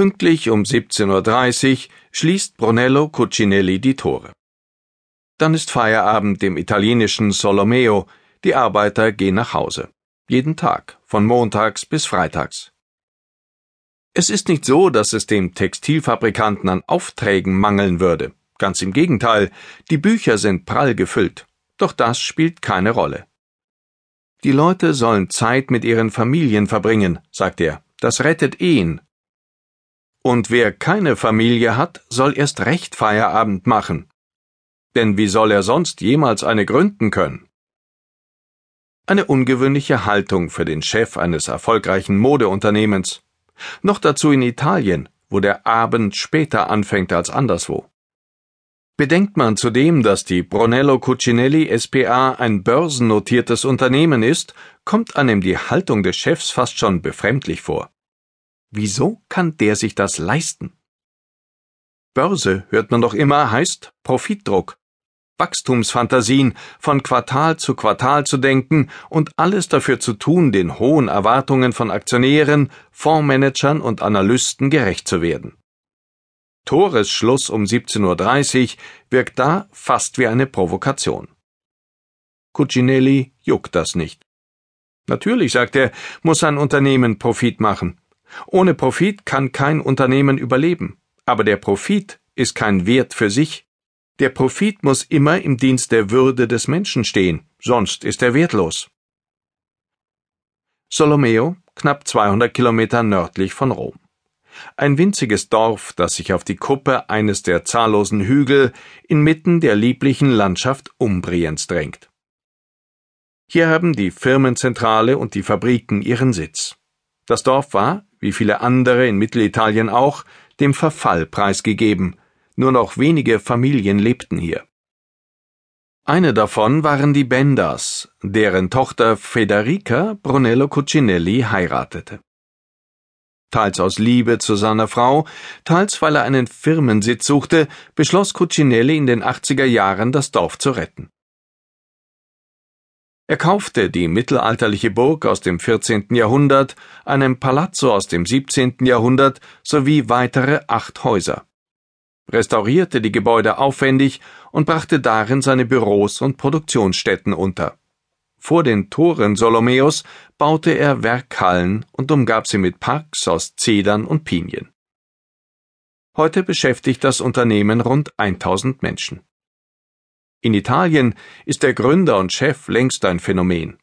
Pünktlich um 17.30 Uhr schließt Brunello Cucinelli die Tore. Dann ist Feierabend im italienischen Solomeo, die Arbeiter gehen nach Hause. Jeden Tag, von montags bis freitags. Es ist nicht so, dass es dem Textilfabrikanten an Aufträgen mangeln würde. Ganz im Gegenteil, die Bücher sind prall gefüllt. Doch das spielt keine Rolle. Die Leute sollen Zeit mit ihren Familien verbringen, sagt er. Das rettet Ehen. Und wer keine Familie hat, soll erst recht Feierabend machen. Denn wie soll er sonst jemals eine gründen können? Eine ungewöhnliche Haltung für den Chef eines erfolgreichen Modeunternehmens. Noch dazu in Italien, wo der Abend später anfängt als anderswo. Bedenkt man zudem, dass die Brunello Cucinelli SPA ein börsennotiertes Unternehmen ist, kommt einem die Haltung des Chefs fast schon befremdlich vor. Wieso kann der sich das leisten? Börse, hört man doch immer, heißt Profitdruck. Wachstumsfantasien, von Quartal zu Quartal zu denken und alles dafür zu tun, den hohen Erwartungen von Aktionären, Fondsmanagern und Analysten gerecht zu werden. Toresschluss um 17.30 Uhr wirkt da fast wie eine Provokation. Cucinelli juckt das nicht. Natürlich, sagt er, muss ein Unternehmen Profit machen. Ohne Profit kann kein Unternehmen überleben. Aber der Profit ist kein Wert für sich. Der Profit muss immer im Dienst der Würde des Menschen stehen, sonst ist er wertlos. Solomeo, knapp 200 Kilometer nördlich von Rom. Ein winziges Dorf, das sich auf die Kuppe eines der zahllosen Hügel inmitten der lieblichen Landschaft Umbriens drängt. Hier haben die Firmenzentrale und die Fabriken ihren Sitz. Das Dorf war, wie viele andere in Mittelitalien auch, dem Verfall preisgegeben, nur noch wenige Familien lebten hier. Eine davon waren die Bendas, deren Tochter Federica Brunello Cucinelli heiratete. Teils aus Liebe zu seiner Frau, teils weil er einen Firmensitz suchte, beschloss Cucinelli in den 80er Jahren das Dorf zu retten. Er kaufte die mittelalterliche Burg aus dem 14. Jahrhundert, einem Palazzo aus dem 17. Jahrhundert sowie weitere acht Häuser, restaurierte die Gebäude aufwendig und brachte darin seine Büros und Produktionsstätten unter. Vor den Toren Solomeos baute er Werkhallen und umgab sie mit Parks aus Zedern und Pinien. Heute beschäftigt das Unternehmen rund 1000 Menschen. In Italien ist der Gründer und Chef längst ein Phänomen.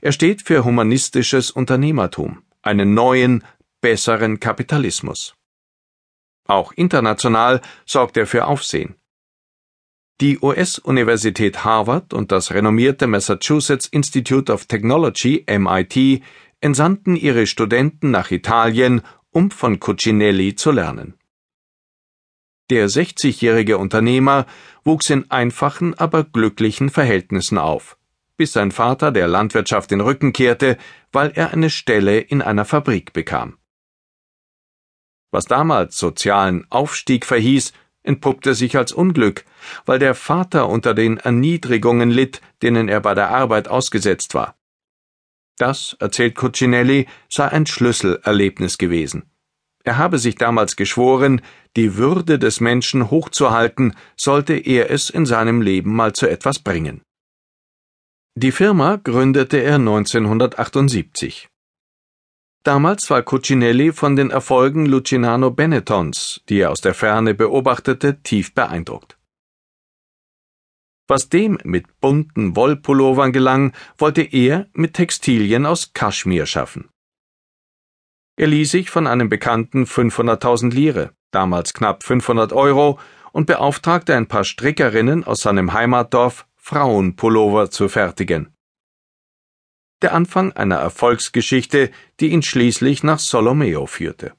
Er steht für humanistisches Unternehmertum, einen neuen, besseren Kapitalismus. Auch international sorgt er für Aufsehen. Die US-Universität Harvard und das renommierte Massachusetts Institute of Technology MIT entsandten ihre Studenten nach Italien, um von Cucinelli zu lernen. Der 60-jährige Unternehmer wuchs in einfachen, aber glücklichen Verhältnissen auf, bis sein Vater der Landwirtschaft den Rücken kehrte, weil er eine Stelle in einer Fabrik bekam. Was damals sozialen Aufstieg verhieß, entpuppte sich als Unglück, weil der Vater unter den Erniedrigungen litt, denen er bei der Arbeit ausgesetzt war. Das, erzählt Cucinelli, sei ein Schlüsselerlebnis gewesen. Er habe sich damals geschworen, die Würde des Menschen hochzuhalten, sollte er es in seinem Leben mal zu etwas bringen. Die Firma gründete er 1978. Damals war Cucinelli von den Erfolgen Luciano Benettons, die er aus der Ferne beobachtete, tief beeindruckt. Was dem mit bunten Wollpullovern gelang, wollte er mit Textilien aus Kaschmir schaffen. Er ließ sich von einem Bekannten 500.000 Lire, damals knapp 500 Euro, und beauftragte ein paar Strickerinnen aus seinem Heimatdorf, Frauenpullover zu fertigen. Der Anfang einer Erfolgsgeschichte, die ihn schließlich nach Solomeo führte.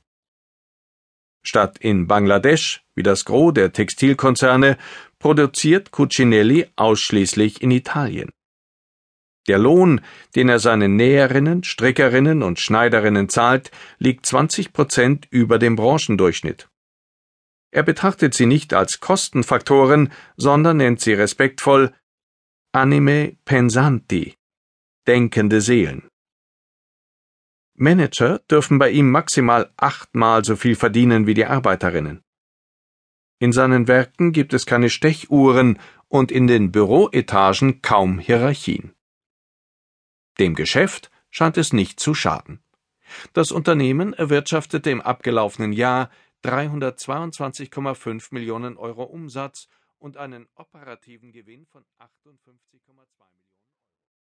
Statt in Bangladesch, wie das Gros der Textilkonzerne, produziert Cucinelli ausschließlich in Italien. Der Lohn, den er seinen Näherinnen, Strickerinnen und Schneiderinnen zahlt, liegt 20 Prozent über dem Branchendurchschnitt. Er betrachtet sie nicht als Kostenfaktoren, sondern nennt sie respektvoll Anime pensanti, denkende Seelen. Manager dürfen bei ihm maximal achtmal so viel verdienen wie die Arbeiterinnen. In seinen Werken gibt es keine Stechuhren und in den Büroetagen kaum Hierarchien. Dem Geschäft scheint es nicht zu schaden. Das Unternehmen erwirtschaftete im abgelaufenen Jahr 322,5 Millionen Euro Umsatz und einen operativen Gewinn von 58,2 Millionen